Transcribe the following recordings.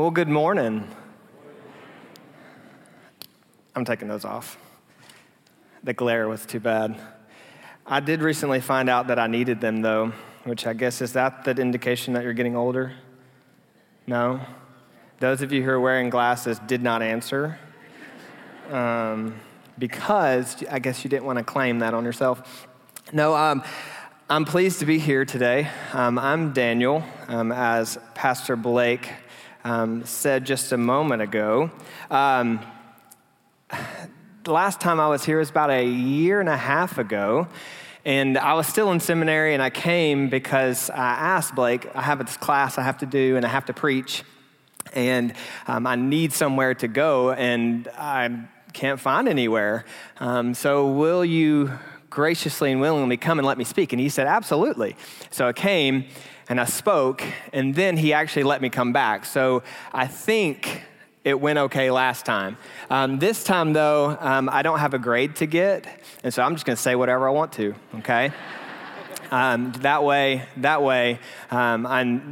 Well, good morning. I'm taking those off. The glare was too bad. I did recently find out that I needed them, though, which I guess is that the indication that you're getting older? No? Those of you who are wearing glasses did not answer um, because I guess you didn't want to claim that on yourself. No, um, I'm pleased to be here today. Um, I'm Daniel, um, as Pastor Blake um, said just a moment ago. Um, the last time I was here was about a year and a half ago. And I was still in seminary, and I came because I asked Blake, I have this class I have to do, and I have to preach, and um, I need somewhere to go, and I can't find anywhere. Um, so, will you graciously and willingly come and let me speak? And he said, Absolutely. So I came and I spoke, and then he actually let me come back. So I think it went okay last time. Um, this time, though, um, I don't have a grade to get, and so I'm just going to say whatever I want to. Okay. Um, that way, that way, um,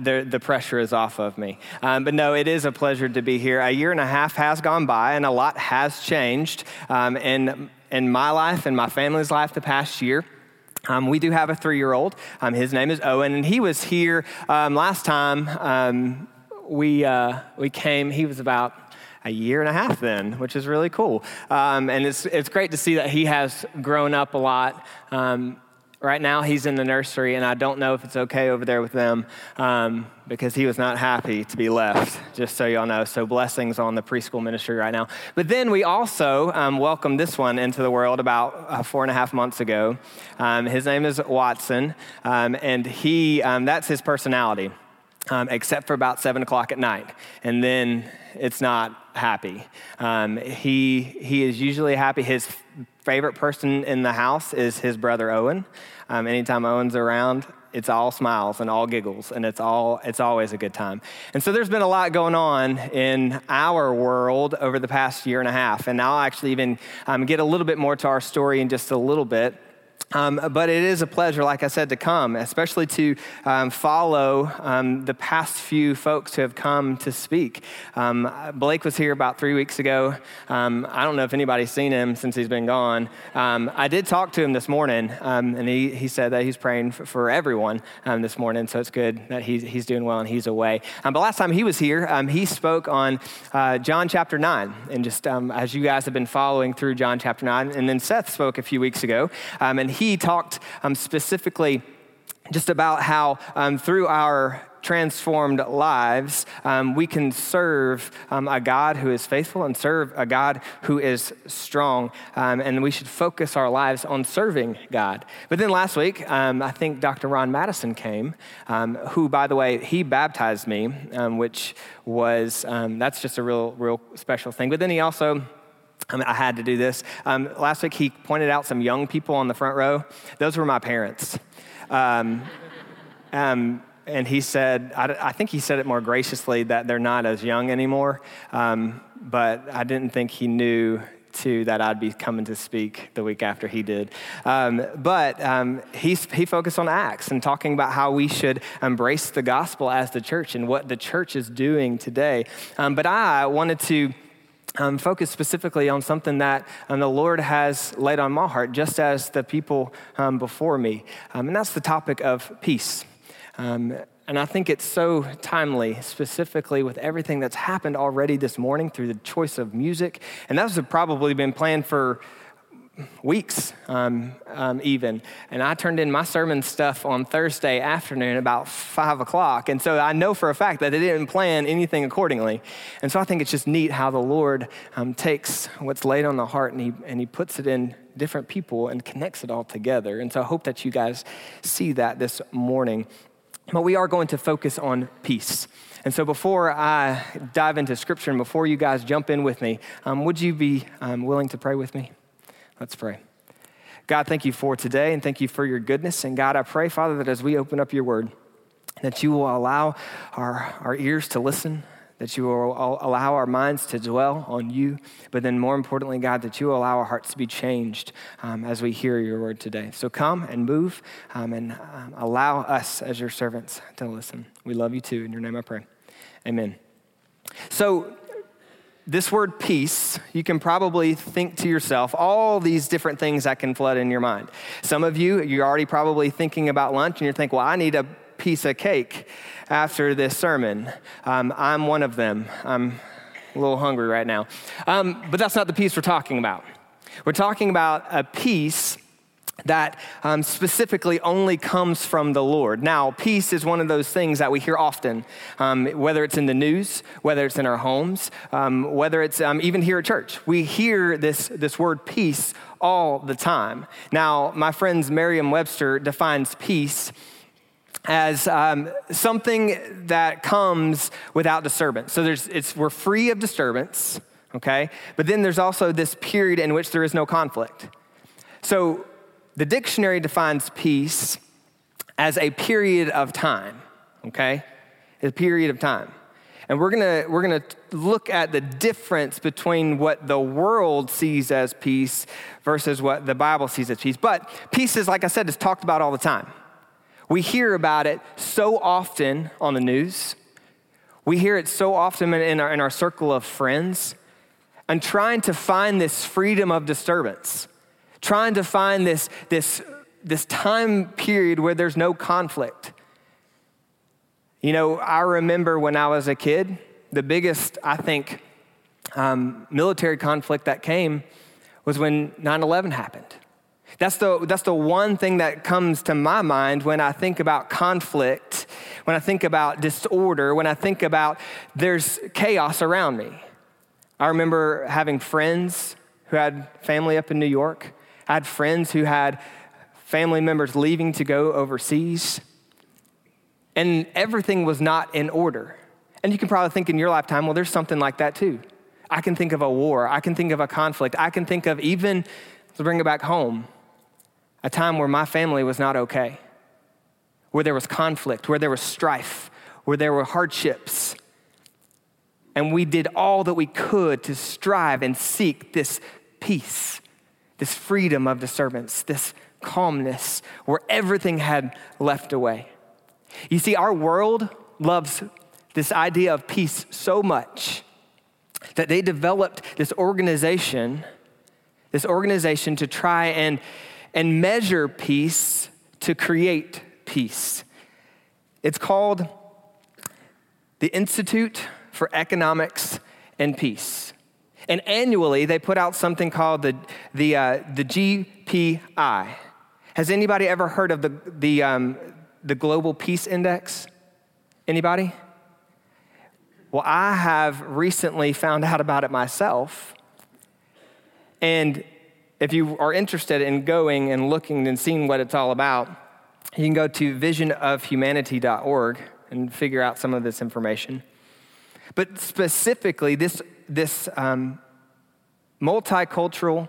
the, pressure is off of me. Um, but no, it is a pleasure to be here. A year and a half has gone by, and a lot has changed um, in, in my life and my family's life the past year. Um, we do have a three year old. Um, his name is Owen, and he was here um, last time um, we, uh, we came. He was about a year and a half then, which is really cool. Um, and it's, it's great to see that he has grown up a lot. Um, right now, he's in the nursery, and I don't know if it's okay over there with them um, because he was not happy to be left, just so y'all know. So, blessings on the preschool ministry right now. But then we also um, welcomed this one into the world about uh, four and a half months ago. Um, his name is Watson, um, and he, that's his personality. Um, except for about seven o'clock at night. And then it's not happy. Um, he, he is usually happy. His favorite person in the house is his brother Owen. Um, anytime Owen's around, it's all smiles and all giggles, and it's, all, it's always a good time. And so there's been a lot going on in our world over the past year and a half. And I'll actually even um, get a little bit more to our story in just a little bit. Um, but it is a pleasure, like I said, to come, especially to um, follow um, the past few folks who have come to speak. Um, Blake was here about three weeks ago. Um, I don't know if anybody's seen him since he's been gone. Um, I did talk to him this morning, and he, he said that he's praying for, for everyone this morning, so it's good that he's, he's doing well and he's away. but last time he was here, he spoke on uh, John chapter 9, and just as you guys have been following through John chapter 9, and then Seth spoke a few weeks ago, and he talked um, specifically just about how um, through our transformed lives, um, we can serve um, a God who is faithful and serve a God who is strong. Um, and we should focus our lives on serving God. But then last week, um, I think Dr. Ron Madison came, um, who, by the way, he baptized me, um, which was, that's just a real, real special thing. But then he also I, mean, I had to do this. Um, last week, he pointed out some young people on the front row. Those were my parents. Um, um, and he said, I, I, think he said it more graciously that they're not as young anymore. Um, but I didn't think he knew too that I'd be coming to speak the week after he did. Um, but um, he, he focused on Acts and talking about how we should embrace the gospel as the church and what the church is doing today. Um, but I wanted to um, focus specifically on something that um, the Lord has laid on my heart, just as the people um, before me. Um, and that's the topic of peace. Um, and I think it's so timely, specifically with everything that's happened already this morning through the choice of music. And that's probably been planned for weeks, um, um, even. And I turned in my sermon stuff on Thursday afternoon about five o'clock. And so I know for a fact that they didn't plan anything accordingly. And so I think it's just neat how the Lord um, takes what's laid on the heart and he, and he puts it in different people and connects it all together. And so I hope that you guys see that this morning. But we are going to focus on peace. And so, before I dive into scripture and before you guys jump in with me, um, would you be um, willing to pray with me? Let's pray. God, thank you for today and thank you for your goodness. And God, I pray, Father, that as we open up your word, that you will allow our, our ears to listen, that you will allow our minds to dwell on you, but then more importantly, God, that you will allow our hearts to be changed um, as we hear your word today. So come and move um, and um, allow us as your servants to listen. We love you too. In your name I pray. Amen. So, this word peace, you can probably think to yourself all these different things that can flood in your mind. Some of you, you're already probably thinking about lunch and you're thinking, well, I need a piece of cake after this sermon. Um, I'm one of them. I'm a little hungry right now. Um, but that's not the peace we're talking about. We're talking about a peace that um, specifically only comes from the Lord. Now, peace is one of those things that we hear often, um, whether it's in the news, whether it's in our homes, um, whether it's um, even here at church. We hear this, this word peace all the time. Now, my friends Merriam Webster defines peace as um, something that comes without disturbance. So there's, it's, we're free of disturbance, okay? But then there's also this period in which there is no conflict. So the dictionary defines peace as a period of time, okay? A period of time. And we're gonna, we're gonna look at the difference between what the world sees as peace versus what the Bible sees as peace. But peace is, like I said, is talked about all the time. We hear about it so often on the news. We hear it so often in our, in our circle of friends. And trying to find this freedom of disturbance trying to find this, this, this time period where there's no conflict. You know, I remember when I was a kid, the biggest, I think, um, military conflict that came was when 9 11 happened. That's the, that's the one thing that comes to my mind when I think about conflict, when I think about disorder, when I think about there's chaos around me. I remember having friends who had family up in New York, I had friends who had family members leaving to go overseas, and everything was not in order. And you can probably think in your lifetime, well, there's something like that too. I can think of a war, I can think of a conflict, I can think of even, to bring it back home, a time where my family was not okay, where there was conflict, where there was strife, where there were hardships. And we did all that we could to strive and seek this peace this freedom of disturbance, this calmness where everything had left away. You see, our world loves this idea of peace so much that they developed this organization, this organization to try and, and measure peace to create peace. It's called the Institute for Economics and Peace. And annually, they put out something called the, the, uh, the GPI. Has anybody ever heard of the, the, um, the Global Peace Index? Anybody? Well, I have recently found out about it myself. And if you are interested in going and looking and seeing what it's all about, you can go to visionofhumanity.org and figure out some of this information. But specifically, this this um, multicultural,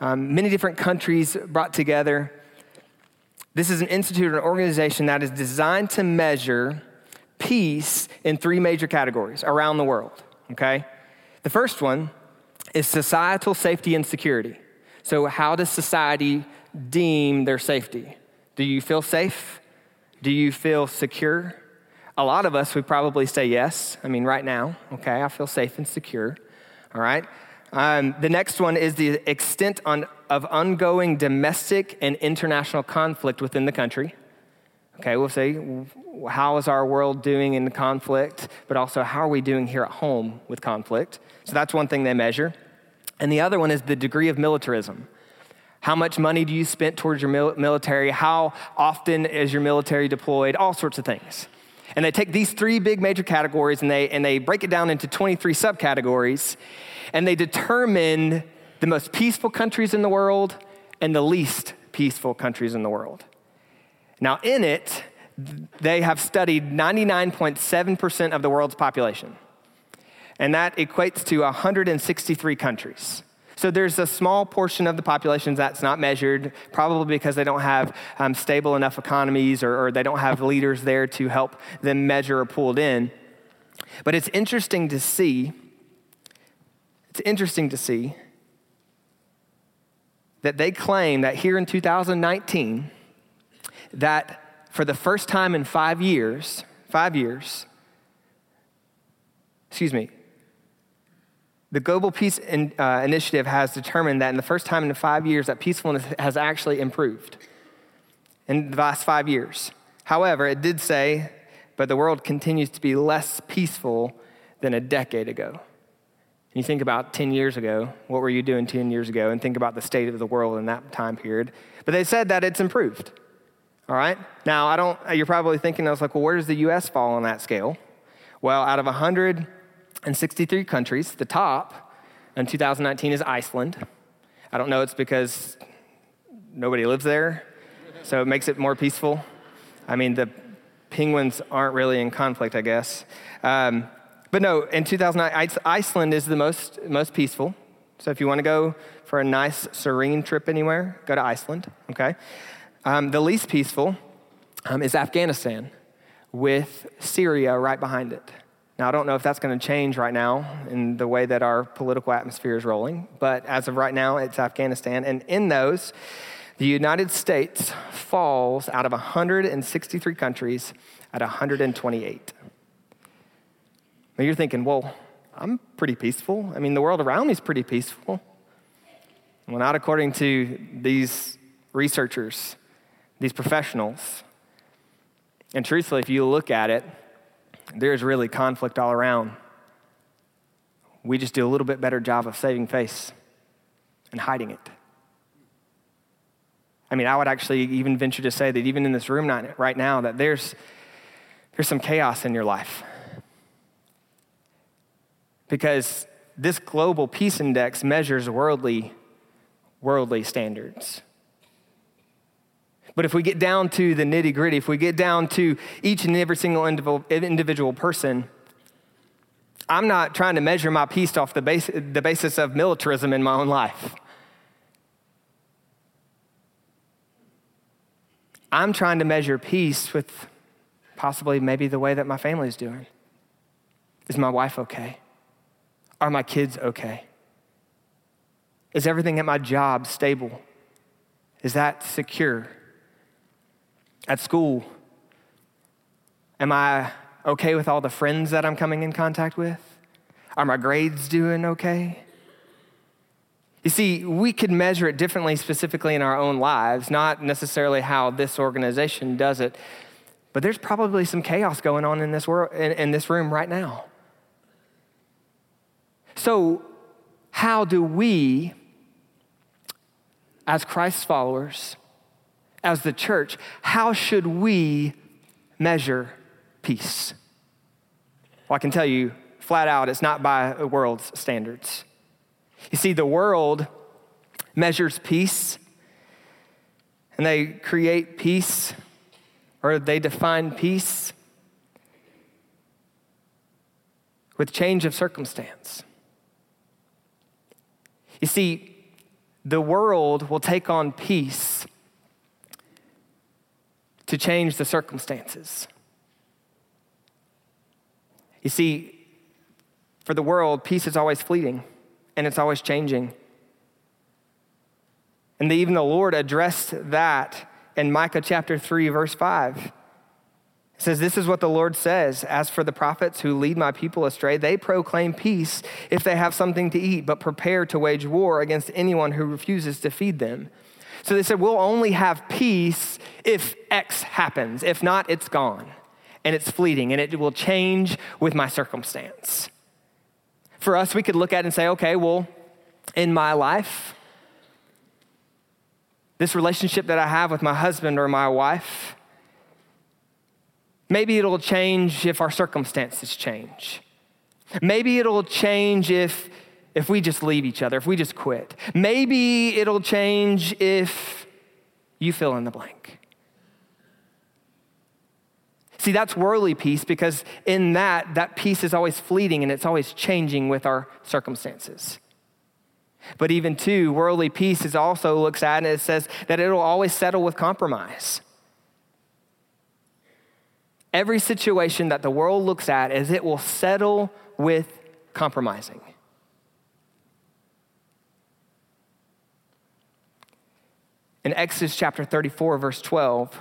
um, many different countries brought together. This is an institute, an organization that is designed to measure peace in three major categories around the world, okay? The first one is societal safety and security. So, how does society deem their safety? Do you feel safe? Do you feel secure? A lot of us would probably say yes. I mean, right now, okay, I feel safe and secure. All right. Um, the next one is the extent on, of ongoing domestic and international conflict within the country. Okay, we'll say, how is our world doing in conflict, but also how are we doing here at home with conflict? So that's one thing they measure. And the other one is the degree of militarism. How much money do you spend towards your military? How often is your military deployed? All sorts of things. And they take these three big major categories and they, and they break it down into 23 subcategories. And they determine the most peaceful countries in the world and the least peaceful countries in the world. Now, in it, they have studied 99.7% of the world's population. And that equates to 163 countries. So there's a small portion of the population that's not measured, probably because they don't have um, stable enough economies or, or they don't have leaders there to help them measure or pull it in. But it's interesting to see, it's interesting to see that they claim that here in 2019, that for the first time in five years, five years, excuse me, the Global Peace in, uh, Initiative has determined that in the first time in five years that peacefulness has actually improved in the last five years. However, it did say, but the world continues to be less peaceful than a decade ago. you think about 10 years ago, what were you doing 10 years ago? And think about the state of the world in that time period. But they said that it's improved. All right? Now, I don't, you're probably thinking, I was like, well, where does the U.S. fall on that scale? Well, out of 163 countries, the top in 2019 is Iceland. I don't know, it's because nobody lives there, so it makes it more peaceful. I mean, the penguins aren't really in conflict, I guess. Um, but no, in 2009, Iceland is the most, most peaceful. So if you want to go for a nice, serene trip anywhere, go to Iceland, okay? Um, the least peaceful um, is Afghanistan, with Syria right behind it. Now, I don't know if that's going to change right now in the way that our political atmosphere is rolling, but as of right now, it's Afghanistan. And in those, the United States falls out of 163 countries at 128. Now you're thinking, well, I'm pretty peaceful. I mean, the world around me is pretty peaceful. Well, not according to these researchers, these professionals. And truthfully, if you look at it, there's really conflict all around. We just do a little bit better job of saving face and hiding it. I mean, I would actually even venture to say that even in this room right now, that there's, there's some chaos in your life. Because this global peace index measures worldly, worldly standards. But if we get down to the nitty gritty, if we get down to each and every single individual person, I'm not trying to measure my peace off the, base, the basis of militarism in my own life. I'm trying to measure peace with possibly maybe the way that my family's doing. Is my wife okay? Are my kids okay? Is everything at my job stable? Is that secure? At school, am I okay with all the friends that I'm coming in contact with? Are my grades doing okay? You see, we could measure it differently, specifically in our own lives, not necessarily how this organization does it, but there's probably some chaos going on in this, world, in, in this room right now. So, how do we, as Christ's followers, as the church, how should we measure peace? Well, I can tell you flat out, it's not by the world's standards. You see, the world measures peace and they create peace or they define peace with change of circumstance. You see, the world will take on peace to change the circumstances. You see, for the world, peace is always fleeting and it's always changing. And even the Lord addressed that in Micah chapter 3, verse 5. It says, This is what the Lord says As for the prophets who lead my people astray, they proclaim peace if they have something to eat, but prepare to wage war against anyone who refuses to feed them. So they said, We'll only have peace if X happens. If not, it's gone and it's fleeting and it will change with my circumstance. For us, we could look at it and say, okay, well, in my life, this relationship that I have with my husband or my wife, maybe it'll change if our circumstances change. Maybe it'll change if, if we just leave each other, if we just quit. Maybe it'll change if you fill in the blank. See, that's worldly peace because in that, that peace is always fleeting and it's always changing with our circumstances. But even too, worldly peace is also looks at and it says that it'll always settle with compromise. Every situation that the world looks at is it will settle with compromising. In Exodus chapter 34, verse 12,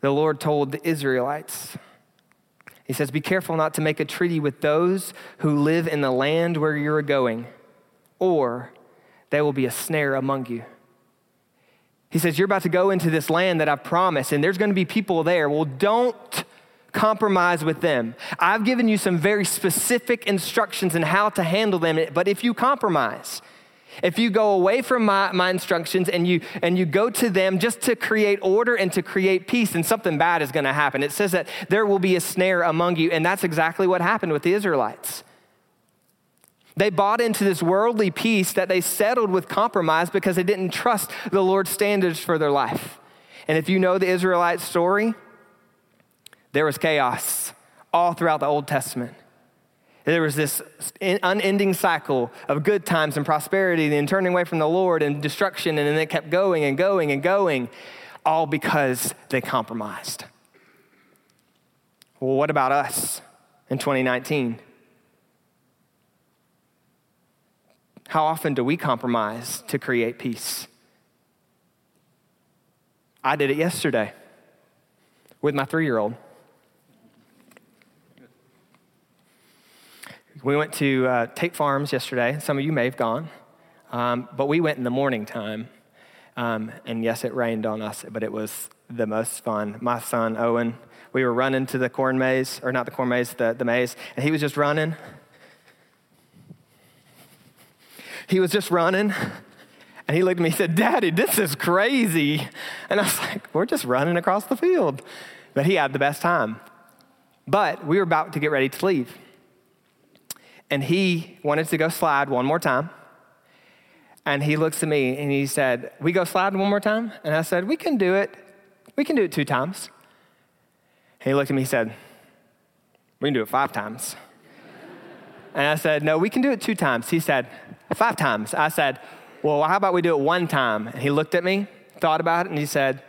the Lord told the Israelites, He says, Be careful not to make a treaty with those who live in the land where you're going, or they will be a snare among you. He says, You're about to go into this land that I've promised, and there's going to be people there. Well, don't compromise with them. I've given you some very specific instructions on how to handle them, but if you compromise, if you go away from my, my instructions and you, and you go to them just to create order and to create peace, then something bad is going to happen. It says that there will be a snare among you, and that's exactly what happened with the Israelites. They bought into this worldly peace that they settled with compromise because they didn't trust the Lord's standards for their life. And if you know the Israelite story, there was chaos all throughout the Old Testament. There was this unending cycle of good times and prosperity and then turning away from the Lord and destruction, and then it kept going and going and going, all because they compromised. Well, what about us in 2019? How often do we compromise to create peace? I did it yesterday with my three year old. We went to uh, Tate Farms yesterday. Some of you may have gone, um, but we went in the morning time. Um, and yes, it rained on us, but it was the most fun. My son, Owen, we were running to the corn maze, or not the corn maze, the, the maze, and he was just running. He was just running, and he looked at me and said, Daddy, this is crazy. And I was like, We're just running across the field. But he had the best time. But we were about to get ready to leave and he wanted to go slide one more time. And he looks at me and he said, We go slide one more time? And I said, We can do it. We can do it two times. And he looked at me and said, We can do it five times. and I said, No, we can do it two times. He said, Five times. I said, Well, how about we do it one time? And he looked at me, thought about it, and he said,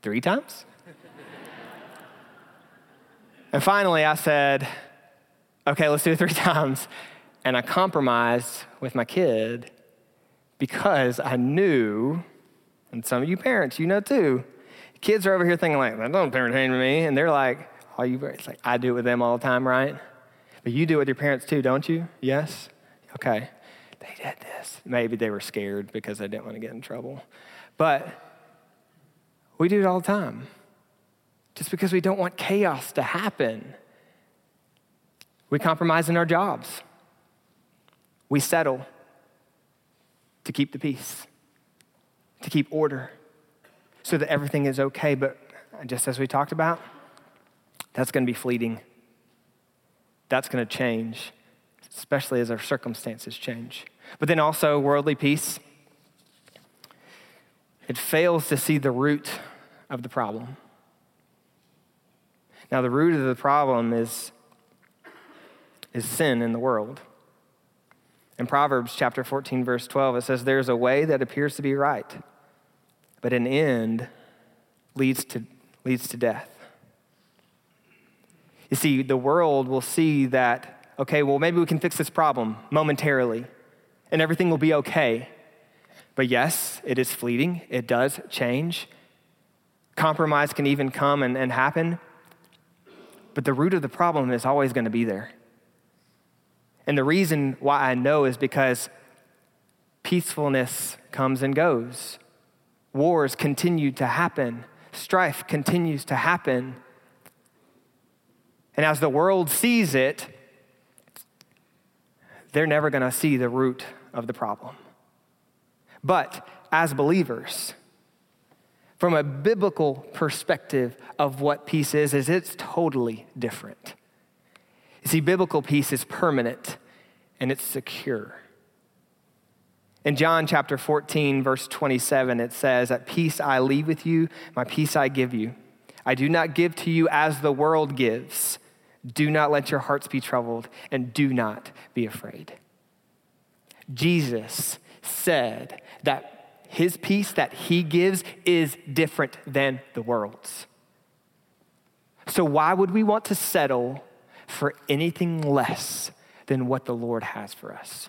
Three times? and finally, I said, okay, let's do it three times. And I compromised with my kid because I knew, and some of you parents, you know too, kids are over here thinking like, that don't parent to me. And they're like, oh, you, it's like, I do it with them all the time, right? But you do it with your parents too, don't you? Yes? Okay. They did this. Maybe they were scared because they didn't want to get in trouble. But we do it all the time. Just because we don't want chaos to happen. We compromise in our jobs. We settle to keep the peace, to keep order, so that everything is okay. But just as we talked about, that's going to be fleeting. That's going to change, especially as our circumstances change. But then also, worldly peace, it fails to see the root of the problem. Now, the root of the problem is is sin in the world. In Proverbs chapter 14, verse 12, it says, There's a way that appears to be right, but an end leads to, leads to death. You see, the world will see that, okay, well, maybe we can fix this problem momentarily and everything will be okay. But yes, it is fleeting, it does change. Compromise can even come and, and happen. But the root of the problem is always going to be there. And the reason why I know is because peacefulness comes and goes. Wars continue to happen. Strife continues to happen. And as the world sees it, they're never going to see the root of the problem. But as believers, from a biblical perspective of what peace is, is it's totally different. You see, biblical peace is permanent and it's secure. In John chapter 14, verse 27, it says, At peace I leave with you, my peace I give you. I do not give to you as the world gives. Do not let your hearts be troubled, and do not be afraid. Jesus said that his peace that he gives is different than the world's. So, why would we want to settle for anything less than what the Lord has for us.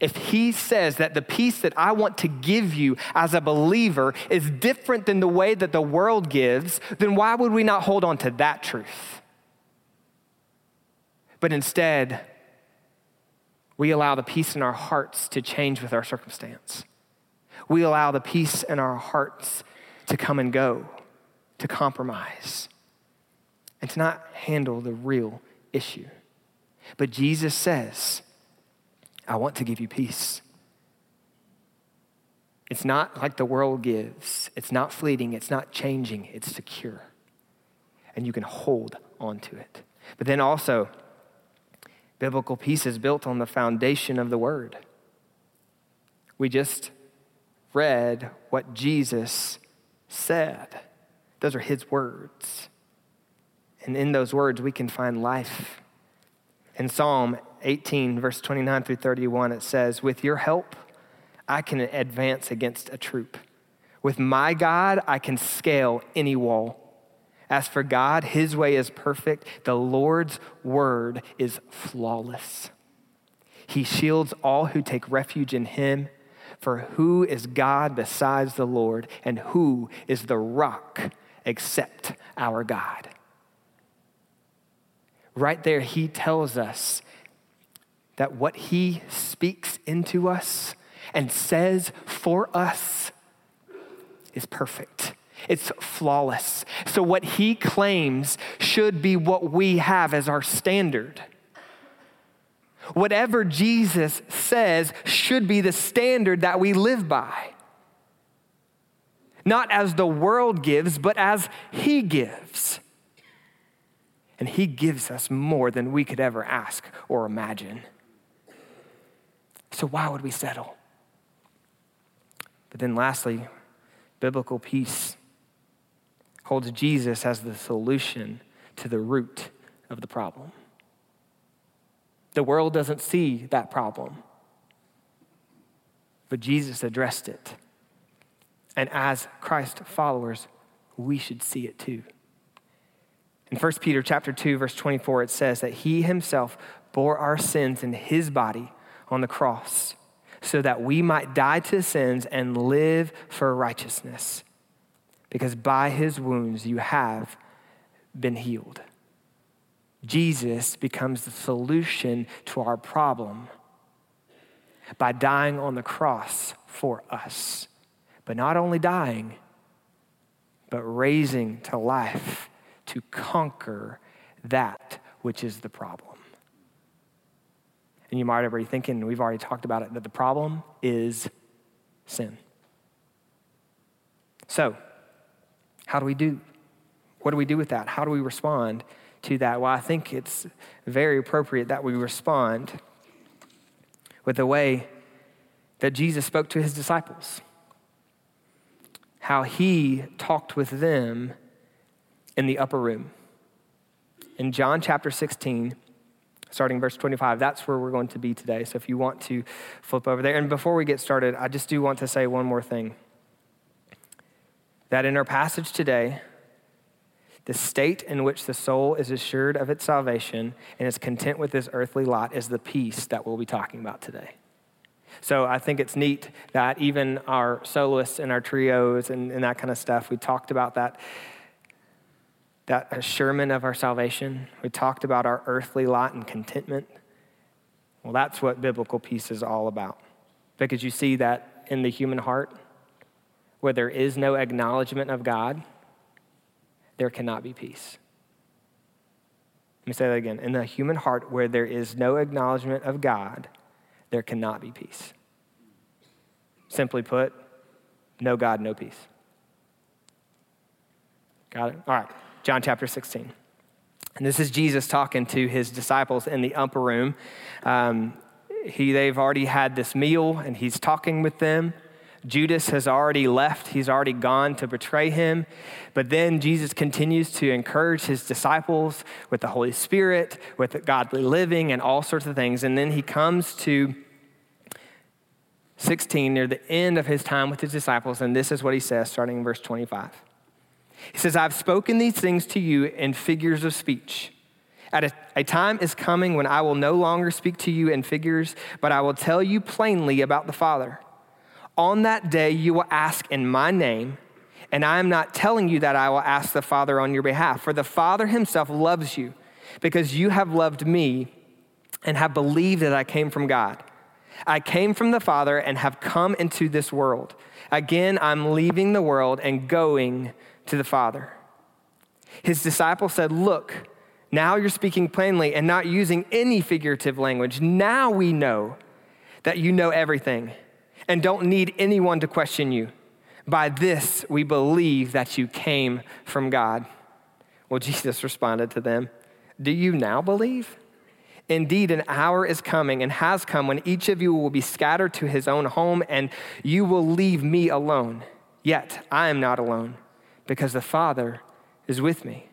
If he says that the peace that I want to give you as a believer is different than the way that the world gives, then why would we not hold on to that truth? But instead, we allow the peace in our hearts to change with our circumstance. We allow the peace in our hearts to come and go, to compromise, and to not handle the real issue. But Jesus says, I want to give you peace. It's not like the world gives, it's not fleeting, it's not changing, it's secure. And you can hold on to it. But then also, biblical peace is built on the foundation of the word. We just read what Jesus said, those are his words. And in those words, we can find life. In Psalm 18, verse 29 through 31, it says, With your help, I can advance against a troop. With my God, I can scale any wall. As for God, his way is perfect. The Lord's word is flawless. He shields all who take refuge in him. For who is God besides the Lord, and who is the rock except our God? Right there, he tells us that what he speaks into us and says for us is perfect. It's flawless. So, what he claims should be what we have as our standard. Whatever Jesus says should be the standard that we live by. Not as the world gives, but as he gives. And he gives us more than we could ever ask or imagine. So, why would we settle? But then, lastly, biblical peace holds Jesus as the solution to the root of the problem. The world doesn't see that problem, but Jesus addressed it. And as Christ followers, we should see it too. In 1 Peter chapter 2 verse 24 it says that he himself bore our sins in his body on the cross so that we might die to sins and live for righteousness. Because by his wounds you have been healed. Jesus becomes the solution to our problem by dying on the cross for us. But not only dying, but raising to life to conquer that which is the problem. And you might already be thinking, we've already talked about it, that the problem is sin. So, how do we do? What do we do with that? How do we respond to that? Well, I think it's very appropriate that we respond with the way that Jesus spoke to his disciples, how he talked with them in the upper room. In John chapter 16, starting verse 25, that's where we're going to be today. So if you want to flip over there. And before we get started, I just do want to say one more thing. That in our passage today, the state in which the soul is assured of its salvation and is content with this earthly lot is the peace that we'll be talking about today. So I think it's neat that even our soloists and our trios and, and that kind of stuff, we talked about that, that assurement of our salvation. We talked about our earthly lot and contentment. Well, that's what biblical peace is all about. Because you see that in the human heart, where there is no acknowledgement of God, there cannot be peace. Let me say that again. In the human heart, where there is no acknowledgement of God, there cannot be peace. Simply put, no God, no peace. Got it? All right, John chapter 16. And this is Jesus talking to his disciples in the upper room. Um, he, they've already had this meal, and he's talking with them. Judas has already left, he's already gone to betray him. But then Jesus continues to encourage his disciples with the Holy Spirit, with godly living, and all sorts of things. And then he comes to 16, near the end of his time with his disciples, and this is what he says, starting in verse 25. He says, I've spoken these things to you in figures of speech. At a, a, time is coming when I will no longer speak to you in figures, but I will tell you plainly about the Father. On that day, you will ask in my name, and I am not telling you that I will ask the Father on your behalf, for the Father himself loves you because you have loved me and have believed that I came from God. I came from the Father and have come into this world. Again, I'm leaving the world and going to the Father. His disciples said, Look, now you're speaking plainly and not using any figurative language. Now we know that you know everything and don't need anyone to question you. By this we believe that you came from God. Well, Jesus responded to them, Do you now believe? Indeed, an hour is coming and has come when each of you will be scattered to his own home, and you will leave me alone. Yet I am not alone, because the Father is with me.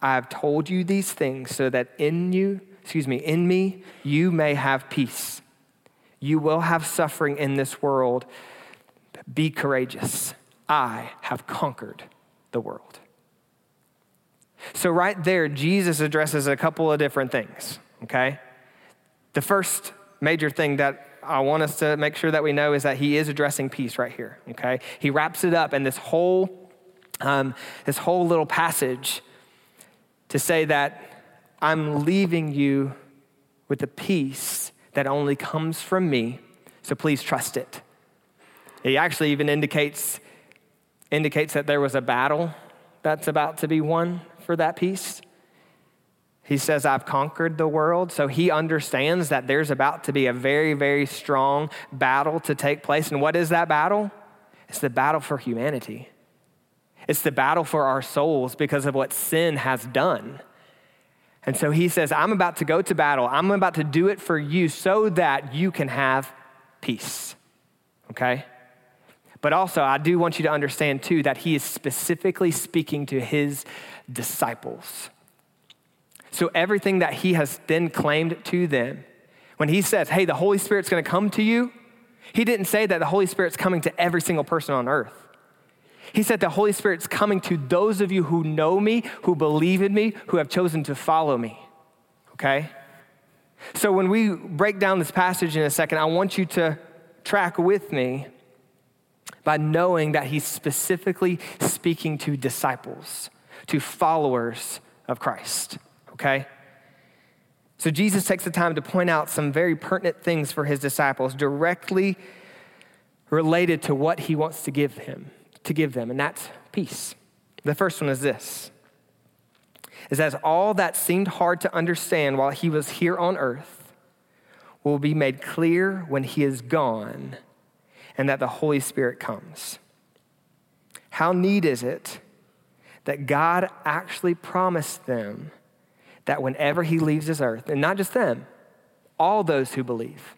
I have told you these things so that in you, excuse me, in me, you may have peace. You will have suffering in this world. Be courageous. I have conquered the world. So, right there, Jesus addresses a couple of different things, okay? The first major thing that I want us to make sure that we know is that he is addressing peace right here, okay? He wraps it up in this whole, um, this whole little passage to say that I'm leaving you with a peace that only comes from me, so please trust it. He actually even indicates, indicates that there was a battle that's about to be won for that peace. He says, I've conquered the world. So he understands that there's about to be a very, very strong battle to take place. And what is that battle? It's the battle for humanity. It's the battle for our souls because of what sin has done. And so he says, I'm about to go to battle. I'm about to do it for you so that you can have peace. Okay? But also, I do want you to understand too that he is specifically speaking to his disciples. So everything that he has then claimed to them, when he says, hey, the Holy Spirit's gonna come to you, he didn't say that the Holy Spirit's coming to every single person on earth. He said the Holy Spirit's coming to those of you who know me, who believe in me, who have chosen to follow me. Okay? So when we break down this passage in a second, I want you to track with me by knowing that he's specifically speaking to disciples, to followers of Christ. Okay? So Jesus takes the time to point out some very pertinent things for his disciples directly related to what he wants to give him to give them, and that's peace. The first one is this is as all that seemed hard to understand while he was here on earth will be made clear when he is gone and that the Holy Spirit comes. How neat is it that God actually promised them that whenever he leaves this earth, and not just them, all those who believe,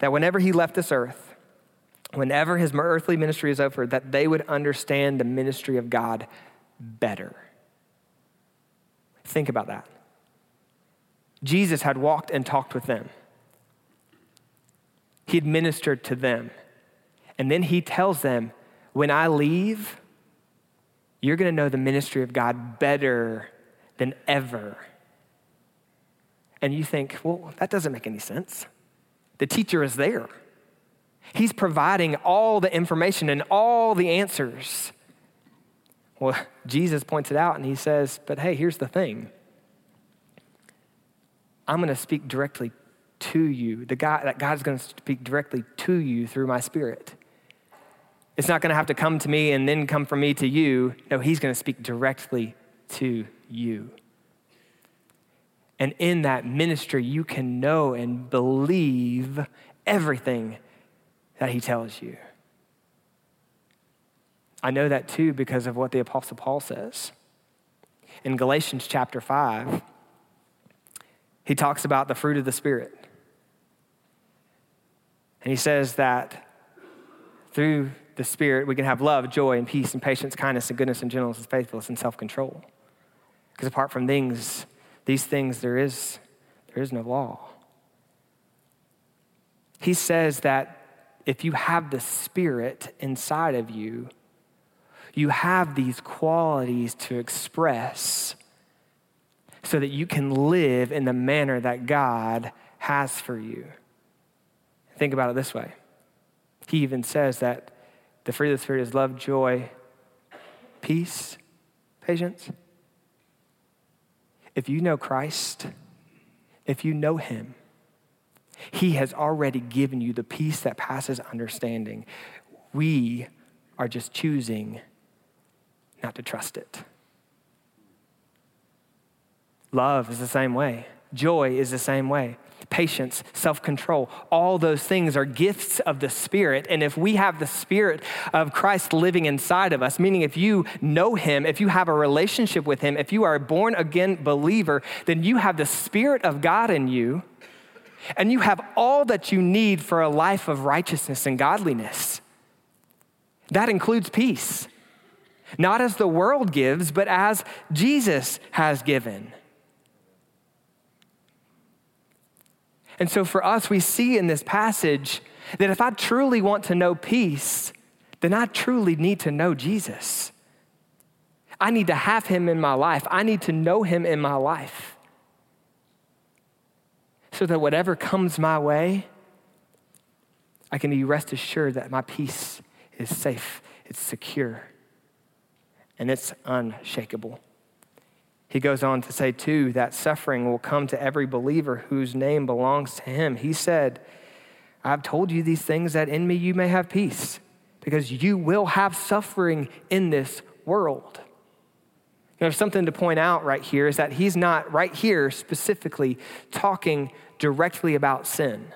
that whenever he left this earth, whenever his earthly ministry is over, that they would understand the ministry of God better. Think about that. Jesus had walked and talked with them, he had ministered to them. And then he tells them, When I leave, you're going to know the ministry of God better than ever. And you think, well, that doesn't make any sense. The teacher is there. He's providing all the information and all the answers. Well, Jesus points it out and he says, But hey, here's the thing I'm going to speak directly to you. The God, that God's going to speak directly to you through my spirit. It's not going to have to come to me and then come from me to you. No, he's going to speak directly to you. And in that ministry, you can know and believe everything that he tells you. I know that too because of what the Apostle Paul says. In Galatians chapter 5, he talks about the fruit of the Spirit. And he says that through the Spirit, we can have love, joy, and peace, and patience, kindness, and goodness, and gentleness, and faithfulness, and self control. Because apart from things, these things, there is, there is no law. He says that if you have the Spirit inside of you, you have these qualities to express so that you can live in the manner that God has for you. Think about it this way. He even says that the fruit of the Spirit is love, joy, peace, patience. if you know Christ, if you know Him, He has already given you the peace that passes understanding. We are just choosing not to trust it. Love is the same way, joy is the same way patience, self control. All those things are gifts of the Spirit. And if we have the Spirit of Christ living inside of us, meaning if you know Him, if you have a relationship with Him, if you are a born again believer, then you have the Spirit of God in you. And you have all that you need for a life of righteousness and godliness. That includes peace, not as the world gives, but as Jesus has given. And so for us, we see in this passage that if I truly want to know peace, then I truly need to know Jesus. I need to have him in my life. I need to know him in my life. So that whatever comes my way, I can be rest assured that my peace is safe, it's secure, and it's unshakable. He goes on to say, too, that suffering will come to every believer whose name belongs to him. He said, I've told you these things that in me you may have peace, because you will have suffering in this world. There's something to point out right here is that he's not right here specifically talking directly about sin.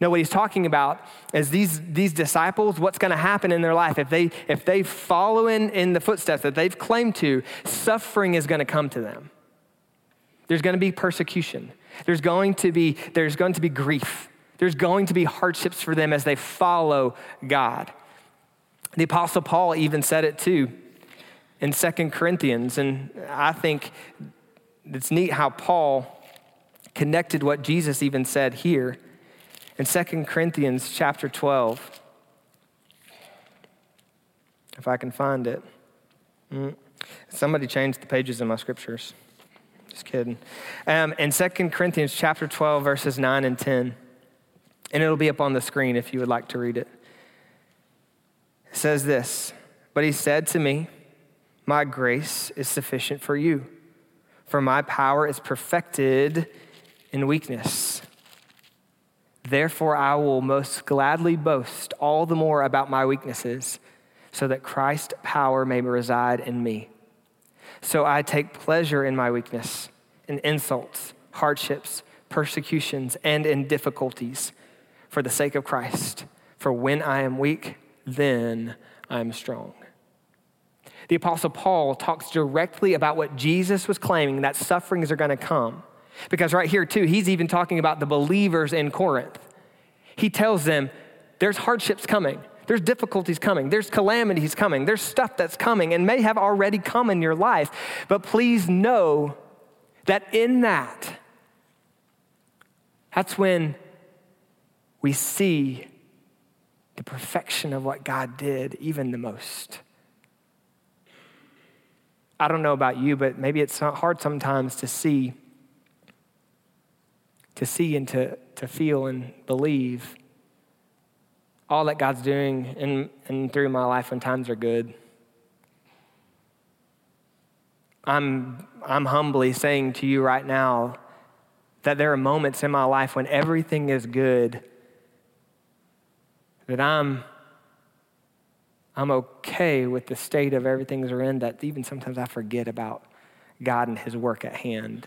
No, what he's talking about is these, these disciples, what's going to happen in their life. If they, if they follow in, in the footsteps that they've claimed to, suffering is going to come to them. There's going to be persecution. There's going to be, there's going to be grief. There's going to be hardships for them as they follow God. The Apostle Paul even said it too in Second Corinthians. And I think it's neat how Paul connected what Jesus even said here in 2 Corinthians chapter 12. If I can find it. Mm. Somebody changed the pages in my scriptures. Just kidding. Um, in 2 Corinthians chapter 12, verses 9 and 10. And it'll be up on the screen if you would like to read it. It says this But he said to me, My grace is sufficient for you, for my power is perfected in weakness. Therefore, I will most gladly boast all the more about my weaknesses, so that Christ's power may reside in me. So I take pleasure in my weakness, in insults, hardships, persecutions, and in difficulties for the sake of Christ. For when I am weak, then I am strong. The Apostle Paul talks directly about what Jesus was claiming that sufferings are going to come. Because right here, too, he's even talking about the believers in Corinth. He tells them there's hardships coming, there's difficulties coming, there's calamities coming, there's stuff that's coming and may have already come in your life. But please know that in that, that's when we see the perfection of what God did even the most. I don't know about you, but maybe it's hard sometimes to see to see and to, to feel and believe all that God's doing in and through my life when times are good. I'm, I'm humbly saying to you right now that there are moments in my life when everything is good, that I'm, I'm okay with the state of everything's are in, that even sometimes I forget about God and His work at hand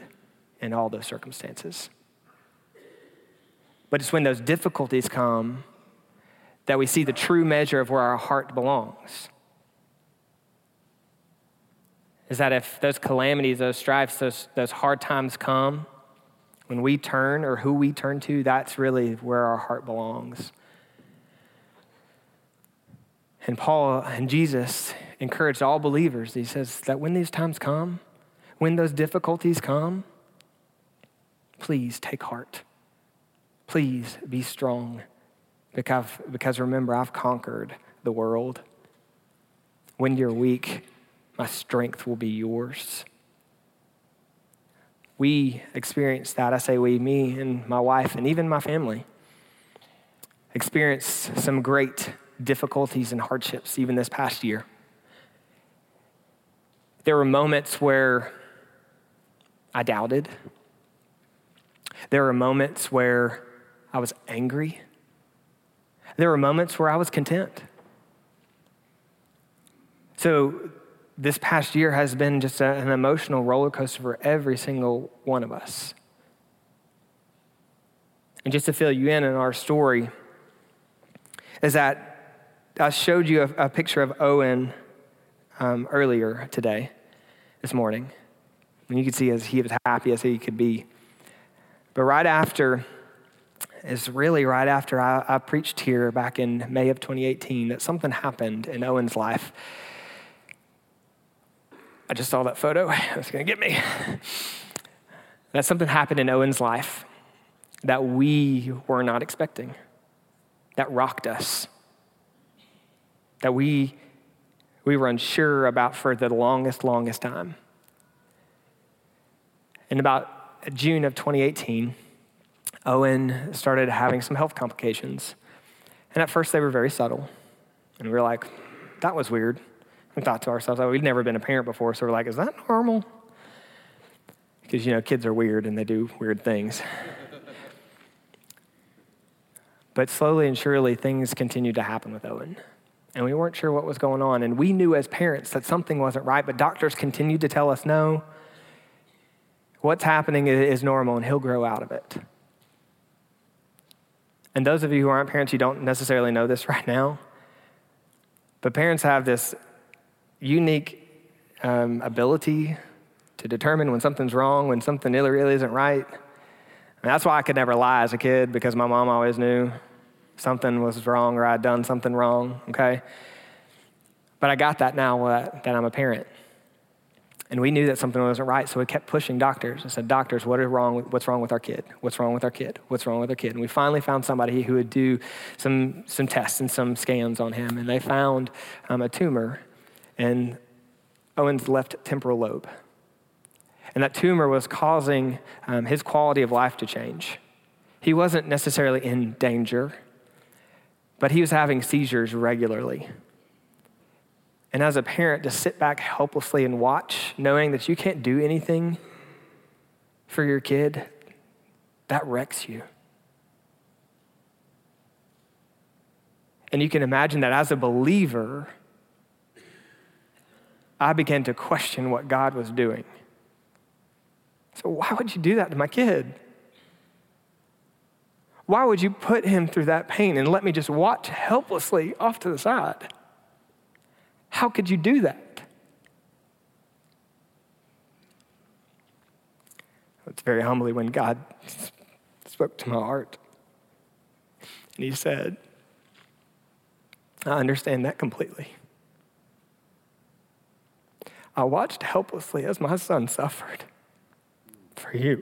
in all those circumstances. But it's when those difficulties come that we see the true measure of where our heart belongs. Is that if those calamities, those strifes, those, those hard times come, when we turn or who we turn to, that's really where our heart belongs. And Paul and Jesus encouraged all believers. He says that when these times come, when those difficulties come, please take heart. Please be strong because, because remember, I've conquered the world. When you're weak, my strength will be yours. We experienced that. I say we, me and my wife, and even my family experienced some great difficulties and hardships even this past year. There were moments where I doubted. There were moments where I was angry. There were moments where I was content. So, this past year has been just a, an emotional roller coaster for every single one of us. And just to fill you in on our story, is that I showed you a, a picture of Owen um, earlier today, this morning. And you could see as he was happy as he could be. But right after, is really right after I, I preached here back in May of 2018 that something happened in Owen's life. I just saw that photo. It's going to get me. that something happened in Owen's life that we were not expecting, that rocked us, that we, we were unsure about for the longest, longest time. In about June of 2018, Owen started having some health complications. And at first, they were very subtle. And we were like, that was weird. We thought to ourselves, oh, we'd never been a parent before, so we're like, is that normal? Because, you know, kids are weird and they do weird things. But slowly and surely, things continued to happen with Owen. And we weren't sure what was going on. And we knew as parents that something wasn't right, but doctors continued to tell us no, what's happening is normal and he'll grow out of it. And those of you who aren't parents, you don't necessarily know this right now. But parents have this unique um, ability to determine when something's wrong, when something really, really isn't right. And that's why I could never lie as a kid because my mom always knew something was wrong or I'd done something wrong, okay? But I got that now that I'm a parent. And we knew that something wasn't right, so we kept pushing doctors and said, Doctors, what is wrong? What's wrong with our kid? What's wrong with our kid? What's wrong with our kid? And we finally found somebody who would do some, some tests and some scans on him, and they found um, a tumor in Owen's left temporal lobe. And that tumor was causing um, his quality of life to change. He wasn't necessarily in danger, but he was having seizures regularly. And as a parent, to sit back helplessly and watch, knowing that you can't do anything for your kid, that wrecks you. And you can imagine that as a believer, I began to question what God was doing. So, why would you do that to my kid? Why would you put him through that pain and let me just watch helplessly off to the side? How could you do that? It's very humbly when God spoke to my heart. And He said, I understand that completely. I watched helplessly as my son suffered for you.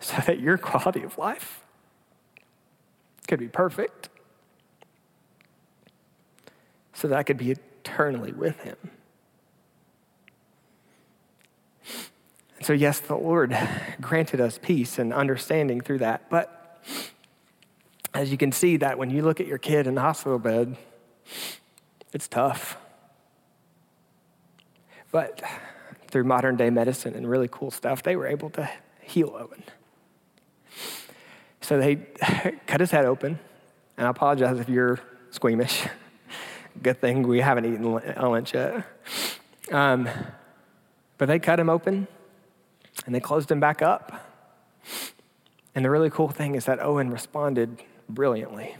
So that your quality of life could be perfect, so that I could be eternally with him. so, yes, the Lord granted us peace and understanding through that, but as you can see, that when you look at your kid in the hospital bed, it's tough. But through modern day medicine and really cool stuff, they were able to heal Owen. So they cut his head open, and I apologize if you're squeamish. Good thing we haven't eaten lunch yet. Um, but they cut him open and they closed him back up. And the really cool thing is that Owen responded brilliantly.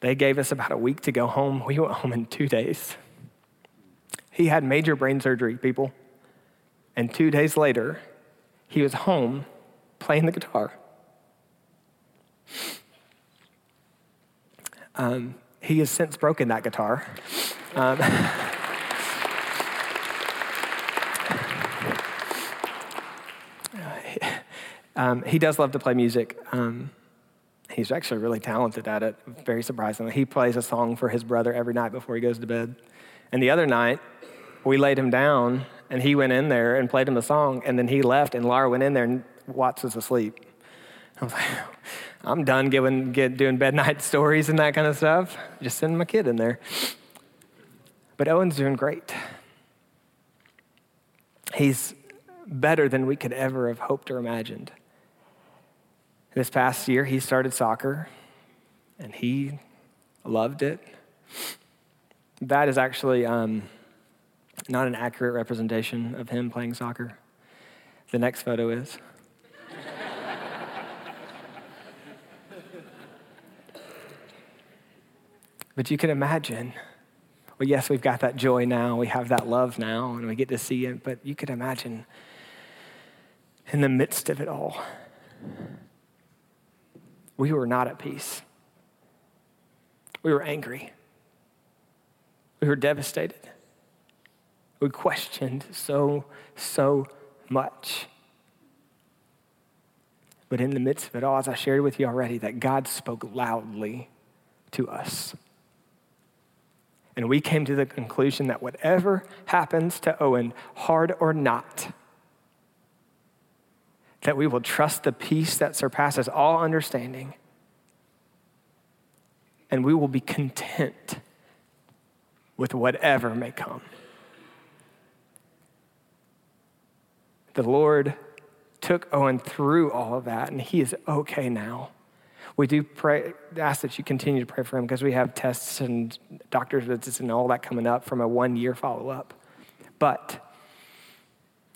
They gave us about a week to go home. We went home in two days. He had major brain surgery, people. And two days later, he was home playing the guitar. Um, he has since broken that guitar. Um, um, he does love to play music. Um, he's actually really talented at it, very surprisingly. He plays a song for his brother every night before he goes to bed. And the other night, we laid him down and he went in there and played him a song and then he left and Laura went in there and Watts was asleep. I was like, I'm done giving, get, doing bed night stories and that kind of stuff. Just send my kid in there. But Owen's doing great. He's better than we could ever have hoped or imagined. This past year, he started soccer and he loved it. That is actually um, not an accurate representation of him playing soccer. The next photo is. But you can imagine. Well, yes, we've got that joy now, we have that love now, and we get to see it, but you can imagine in the midst of it all, we were not at peace. We were angry. We were devastated. We questioned so, so much. But in the midst of it all, as I shared with you already, that God spoke loudly to us. And we came to the conclusion that whatever happens to Owen, hard or not, that we will trust the peace that surpasses all understanding, and we will be content with whatever may come. The Lord took Owen through all of that, and he is okay now. We do pray, ask that you continue to pray for him because we have tests and doctor's visits and all that coming up from a one year follow up. But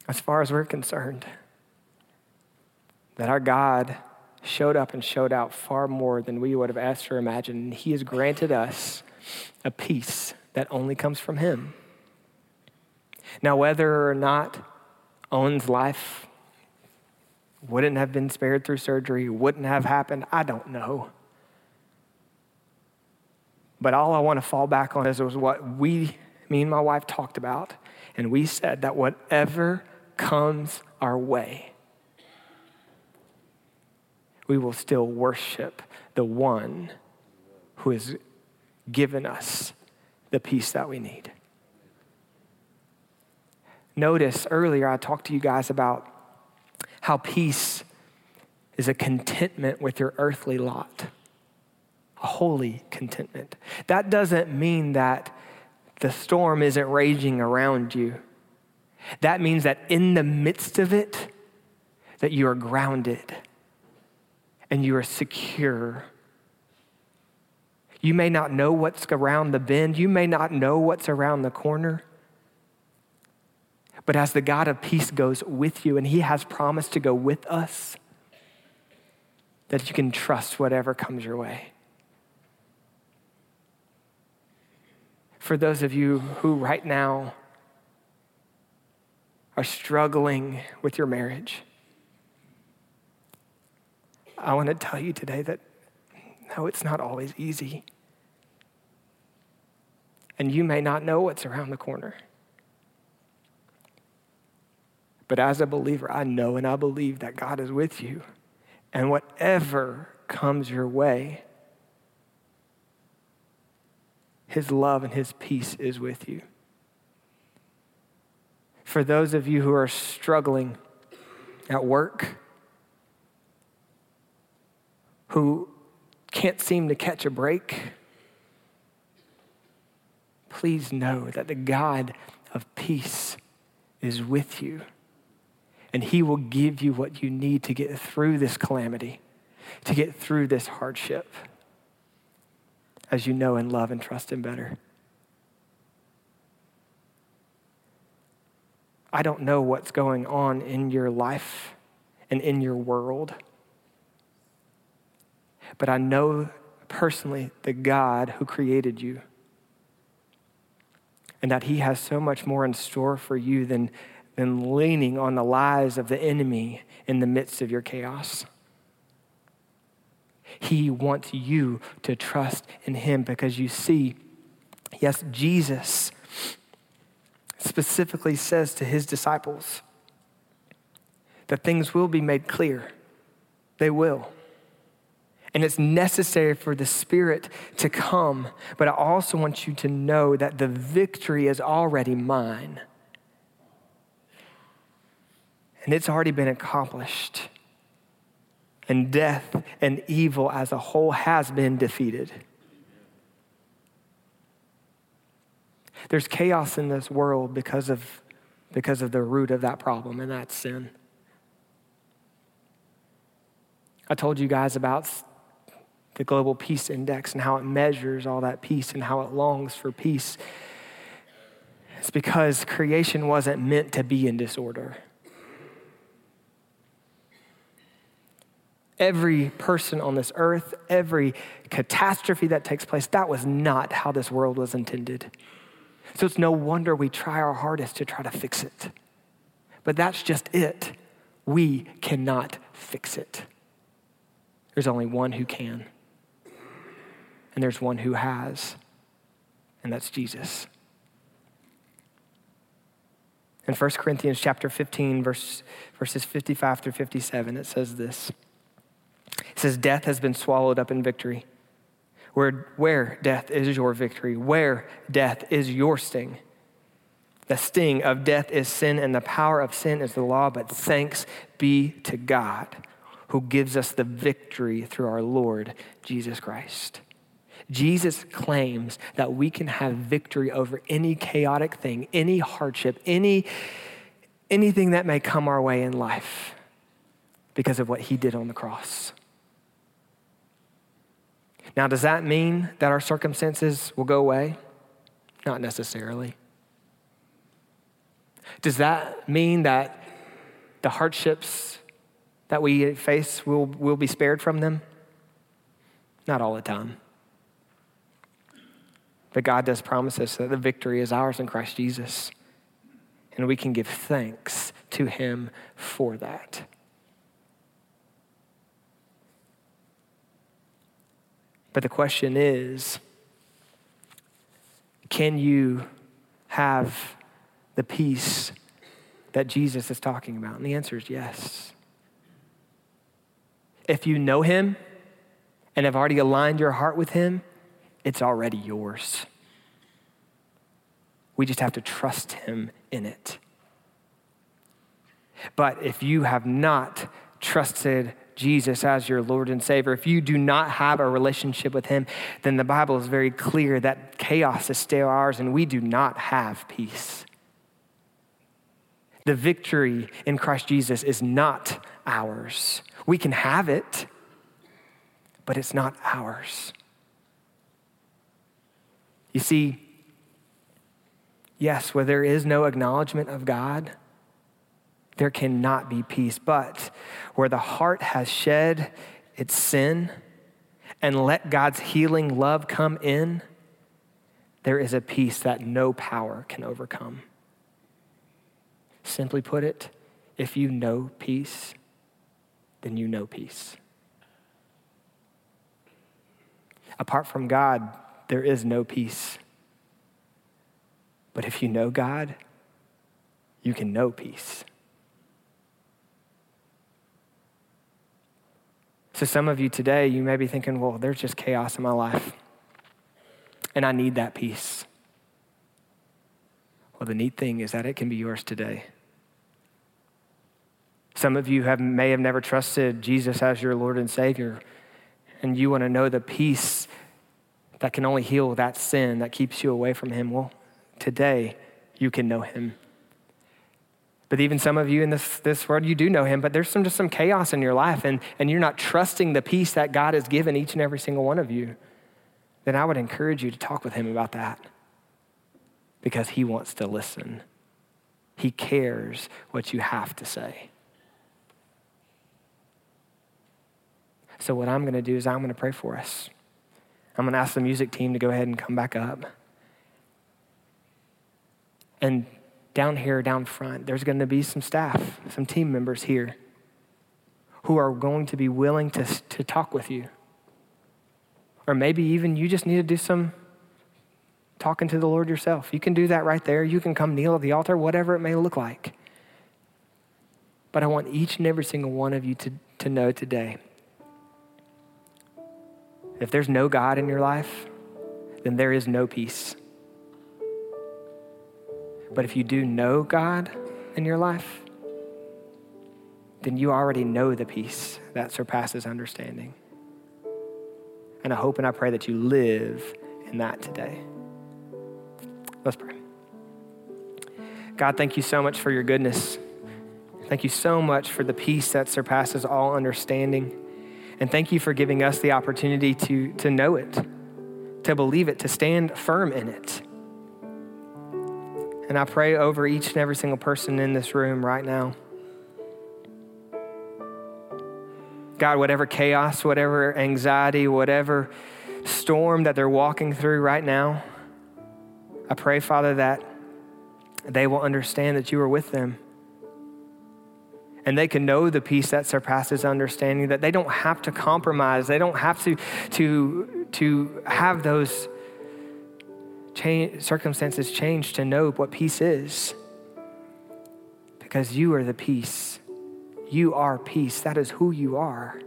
as far as we're concerned, that our God showed up and showed out far more than we would have asked or imagined. He has granted us a peace that only comes from him. Now, whether or not Owen's life wouldn't have been spared through surgery, wouldn't have happened, I don't know. But all I want to fall back on is what we, me and my wife, talked about. And we said that whatever comes our way, we will still worship the one who has given us the peace that we need. Notice earlier I talked to you guys about how peace is a contentment with your earthly lot, a holy contentment. That doesn't mean that the storm isn't raging around you. That means that in the midst of it, that you are grounded and you are secure. You may not know what's around the bend, you may not know what's around the corner. But as the God of peace goes with you, and He has promised to go with us, that you can trust whatever comes your way. For those of you who right now are struggling with your marriage, I want to tell you today that no, it's not always easy. And you may not know what's around the corner. But as a believer, I know and I believe that God is with you. And whatever comes your way, His love and His peace is with you. For those of you who are struggling at work, who can't seem to catch a break, please know that the God of peace is with you. And he will give you what you need to get through this calamity, to get through this hardship, as you know and love and trust him better. I don't know what's going on in your life and in your world. But I know personally the God who created you and that He has so much more in store for you than, than leaning on the lies of the enemy in the midst of your chaos. He wants you to trust in Him because you see, yes, Jesus specifically says to His disciples that things will be made clear. They will. And it's necessary for the Spirit to come. But I also want you to know that the victory is already mine. And it's already been accomplished. And death and evil as a whole has been defeated. There's chaos in this world because of, because of the root of that problem, and that's sin. I told you guys about the Global Peace Index and how it measures all that peace and how it longs for peace. It's because creation wasn't meant to be in disorder. Every person on this earth, every catastrophe that takes place, that was not how this world was intended. So it's no wonder we try our hardest to try to fix it. But that's just it. We cannot fix it. There's only one who can, and there's one who has, and that's Jesus. In 1 Corinthians chapter 15, verse, verses 55 through 57, it says this. It says, Death has been swallowed up in victory. Where, where death is your victory? Where death is your sting? The sting of death is sin, and the power of sin is the law, but thanks be to God who gives us the victory through our Lord Jesus Christ. Jesus claims that we can have victory over any chaotic thing, any hardship, any, anything that may come our way in life because of what he did on the cross. Now, does that mean that our circumstances will go away? Not necessarily. Does that mean that the hardships that we face will, will be spared from them? Not all the time. But God does promise us that the victory is ours in Christ Jesus. And we can give thanks to Him for that. But the question is can you have the peace that Jesus is talking about? And the answer is yes. If you know Him and have already aligned your heart with Him, it's already yours. We just have to trust Him in it. But if you have not trusted Jesus as your Lord and Savior, if you do not have a relationship with Him, then the Bible is very clear that chaos is still ours and we do not have peace. The victory in Christ Jesus is not ours. We can have it, but it's not ours. You see, yes, where there is no acknowledgement of God, there cannot be peace. But where the heart has shed its sin and let God's healing love come in, there is a peace that no power can overcome. Simply put it, if you know peace, then you know peace. Apart from God, there is no peace. But if you know God, you can know peace. So, some of you today, you may be thinking, well, there's just chaos in my life, and I need that peace. Well, the neat thing is that it can be yours today. Some of you have, may have never trusted Jesus as your Lord and Savior, and you want to know the peace that can only heal that sin that keeps you away from Him. Well, today you can know Him. But even some of you in this, this world, you do know Him, but there's some, just some chaos in your life, and, and you're not trusting the peace that God has given each and every single one of you. Then I would encourage you to talk with Him about that because He wants to listen. He cares what you have to say. So, what I'm going to do is I'm going to pray for us. I'm going to ask the music team to go ahead and come back up. And down here, down front, there's going to be some staff, some team members here who are going to be willing to, to talk with you. Or maybe even you just need to do some talking to the Lord yourself. You can do that right there. You can come kneel at the altar, whatever it may look like. But I want each and every single one of you to, to know today if there's no God in your life, then there is no peace. But if you do know God in your life, then you already know the peace that surpasses understanding. And I hope and I pray that you live in that today. Let's pray. God, thank you so much for your goodness. Thank you so much for the peace that surpasses all understanding. And thank you for giving us the opportunity to, to know it, to believe it, to stand firm in it. And I pray over each and every single person in this room right now. God, whatever chaos, whatever anxiety, whatever storm that they're walking through right now, I pray, Father, that they will understand that you are with them. And they can know the peace that surpasses understanding, that they don't have to compromise. They don't have to, to, to have those circumstances change to know what peace is. Because you are the peace. You are peace. That is who you are.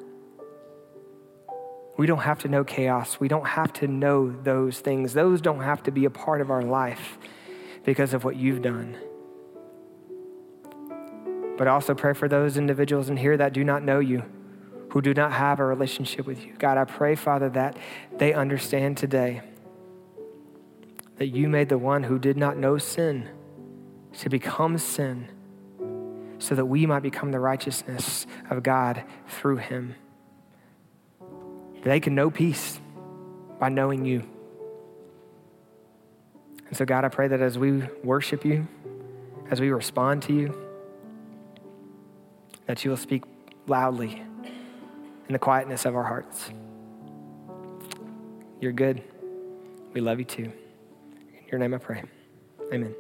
We don't have to know chaos. We don't have to know those things. Those don't have to be a part of our life because of what you've done. But also pray for those individuals in here that do not know you, who do not have a relationship with you. God, I pray, Father, that they understand today that you made the one who did not know sin to become sin so that we might become the righteousness of God through him. They can know peace by knowing you. And so, God, I pray that as we worship you, as we respond to you, that you will speak loudly in the quietness of our hearts. You're good. We love you too your name I pray. Amen.